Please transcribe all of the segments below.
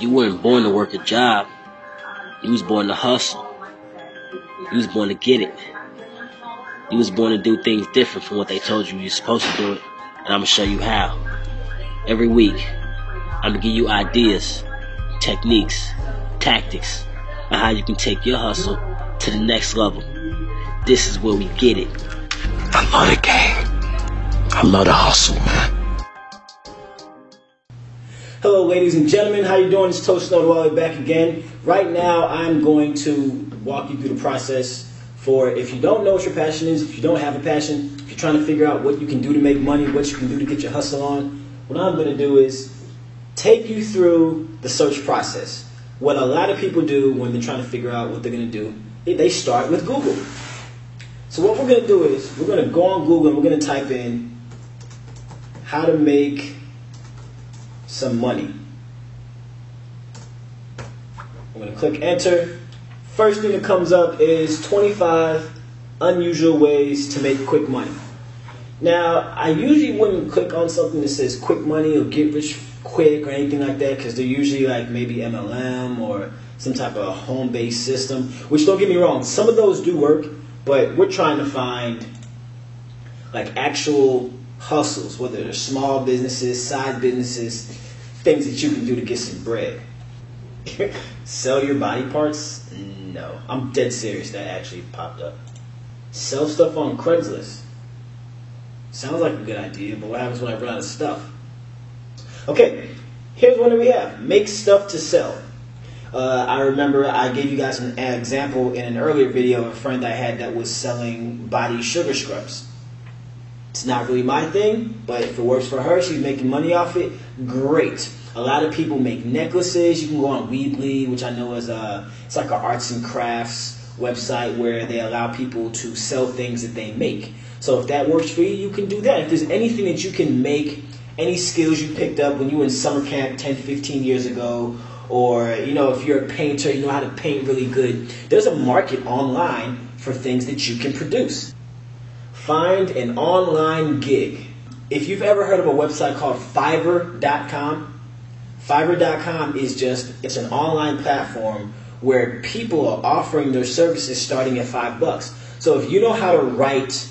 You weren't born to work a job. You was born to hustle. You was born to get it. You was born to do things different from what they told you you're supposed to do it. And I'm gonna show you how. Every week, I'm gonna give you ideas, techniques, tactics on how you can take your hustle to the next level. This is where we get it. I love the game. I love the hustle, man. Hello, ladies and gentlemen. How you doing? It's Toast Nodawale back again. Right now, I'm going to walk you through the process for if you don't know what your passion is, if you don't have a passion, if you're trying to figure out what you can do to make money, what you can do to get your hustle on. What I'm going to do is take you through the search process. What a lot of people do when they're trying to figure out what they're going to do, they start with Google. So what we're going to do is we're going to go on Google and we're going to type in how to make some money. I'm going to click enter. First thing that comes up is 25 unusual ways to make quick money. Now, I usually wouldn't click on something that says quick money or get rich quick or anything like that because they're usually like maybe MLM or some type of home based system. Which don't get me wrong, some of those do work, but we're trying to find like actual hustles, whether they're small businesses, side businesses, things that you can do to get some bread. Sell your body parts? No. I'm dead serious. That actually popped up. Sell stuff on Craigslist. Sounds like a good idea, but what happens when I run out of stuff? Okay, here's one that we have. Make stuff to sell. Uh, I remember I gave you guys an example in an earlier video of a friend I had that was selling body sugar scrubs. It's not really my thing, but if it works for her, she's making money off it, great. A lot of people make necklaces. You can go on Weebly, which I know is a it's like an arts and crafts website where they allow people to sell things that they make. So if that works for you, you can do that. If there's anything that you can make, any skills you picked up when you were in summer camp 10, 15 years ago, or you know if you're a painter, you know how to paint really good. There's a market online for things that you can produce. Find an online gig. If you've ever heard of a website called Fiverr.com, Fiverr.com is just it's an online platform where people are offering their services starting at five bucks. So if you know how to write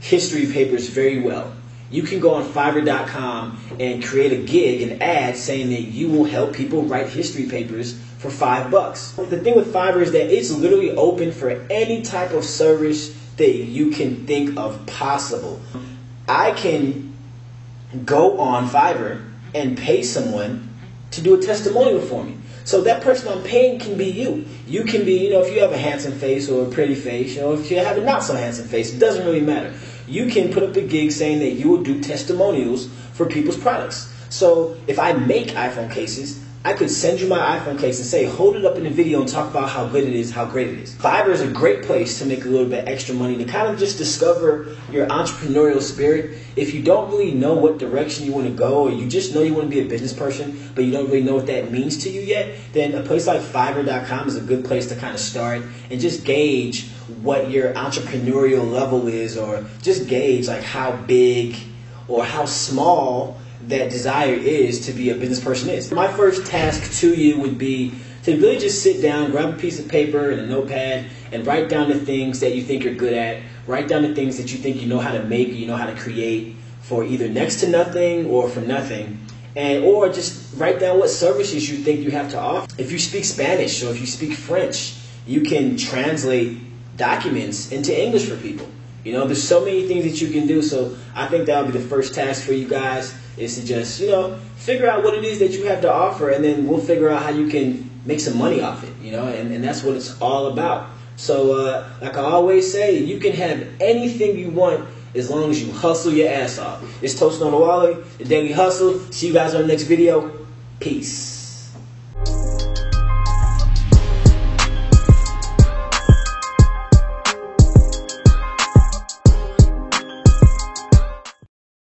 history papers very well, you can go on Fiverr.com and create a gig, an ad saying that you will help people write history papers for five bucks. The thing with Fiverr is that it's literally open for any type of service that you can think of possible. I can go on Fiverr and pay someone to do a testimonial for me. So that person I'm paying can be you. You can be, you know, if you have a handsome face or a pretty face, you know, if you have a not so handsome face, it doesn't really matter. You can put up a gig saying that you will do testimonials for people's products. So if I make iPhone cases, I could send you my iPhone case and say, hold it up in the video and talk about how good it is, how great it is. Fiverr is a great place to make a little bit extra money to kind of just discover your entrepreneurial spirit. If you don't really know what direction you want to go, or you just know you want to be a business person, but you don't really know what that means to you yet, then a place like Fiverr.com is a good place to kind of start and just gauge what your entrepreneurial level is, or just gauge like how big or how small that desire is to be a business person is. My first task to you would be to really just sit down, grab a piece of paper and a notepad, and write down the things that you think you're good at. Write down the things that you think you know how to make, you know how to create for either next to nothing or for nothing. And or just write down what services you think you have to offer. If you speak Spanish or if you speak French, you can translate documents into English for people. You know, there's so many things that you can do. So I think that would be the first task for you guys is to just, you know, figure out what it is that you have to offer and then we'll figure out how you can make some money off it, you know, and, and that's what it's all about. So, uh, like I always say, you can have anything you want as long as you hustle your ass off. It's Toast on the Wally, the Daily Hustle. See you guys on the next video. Peace.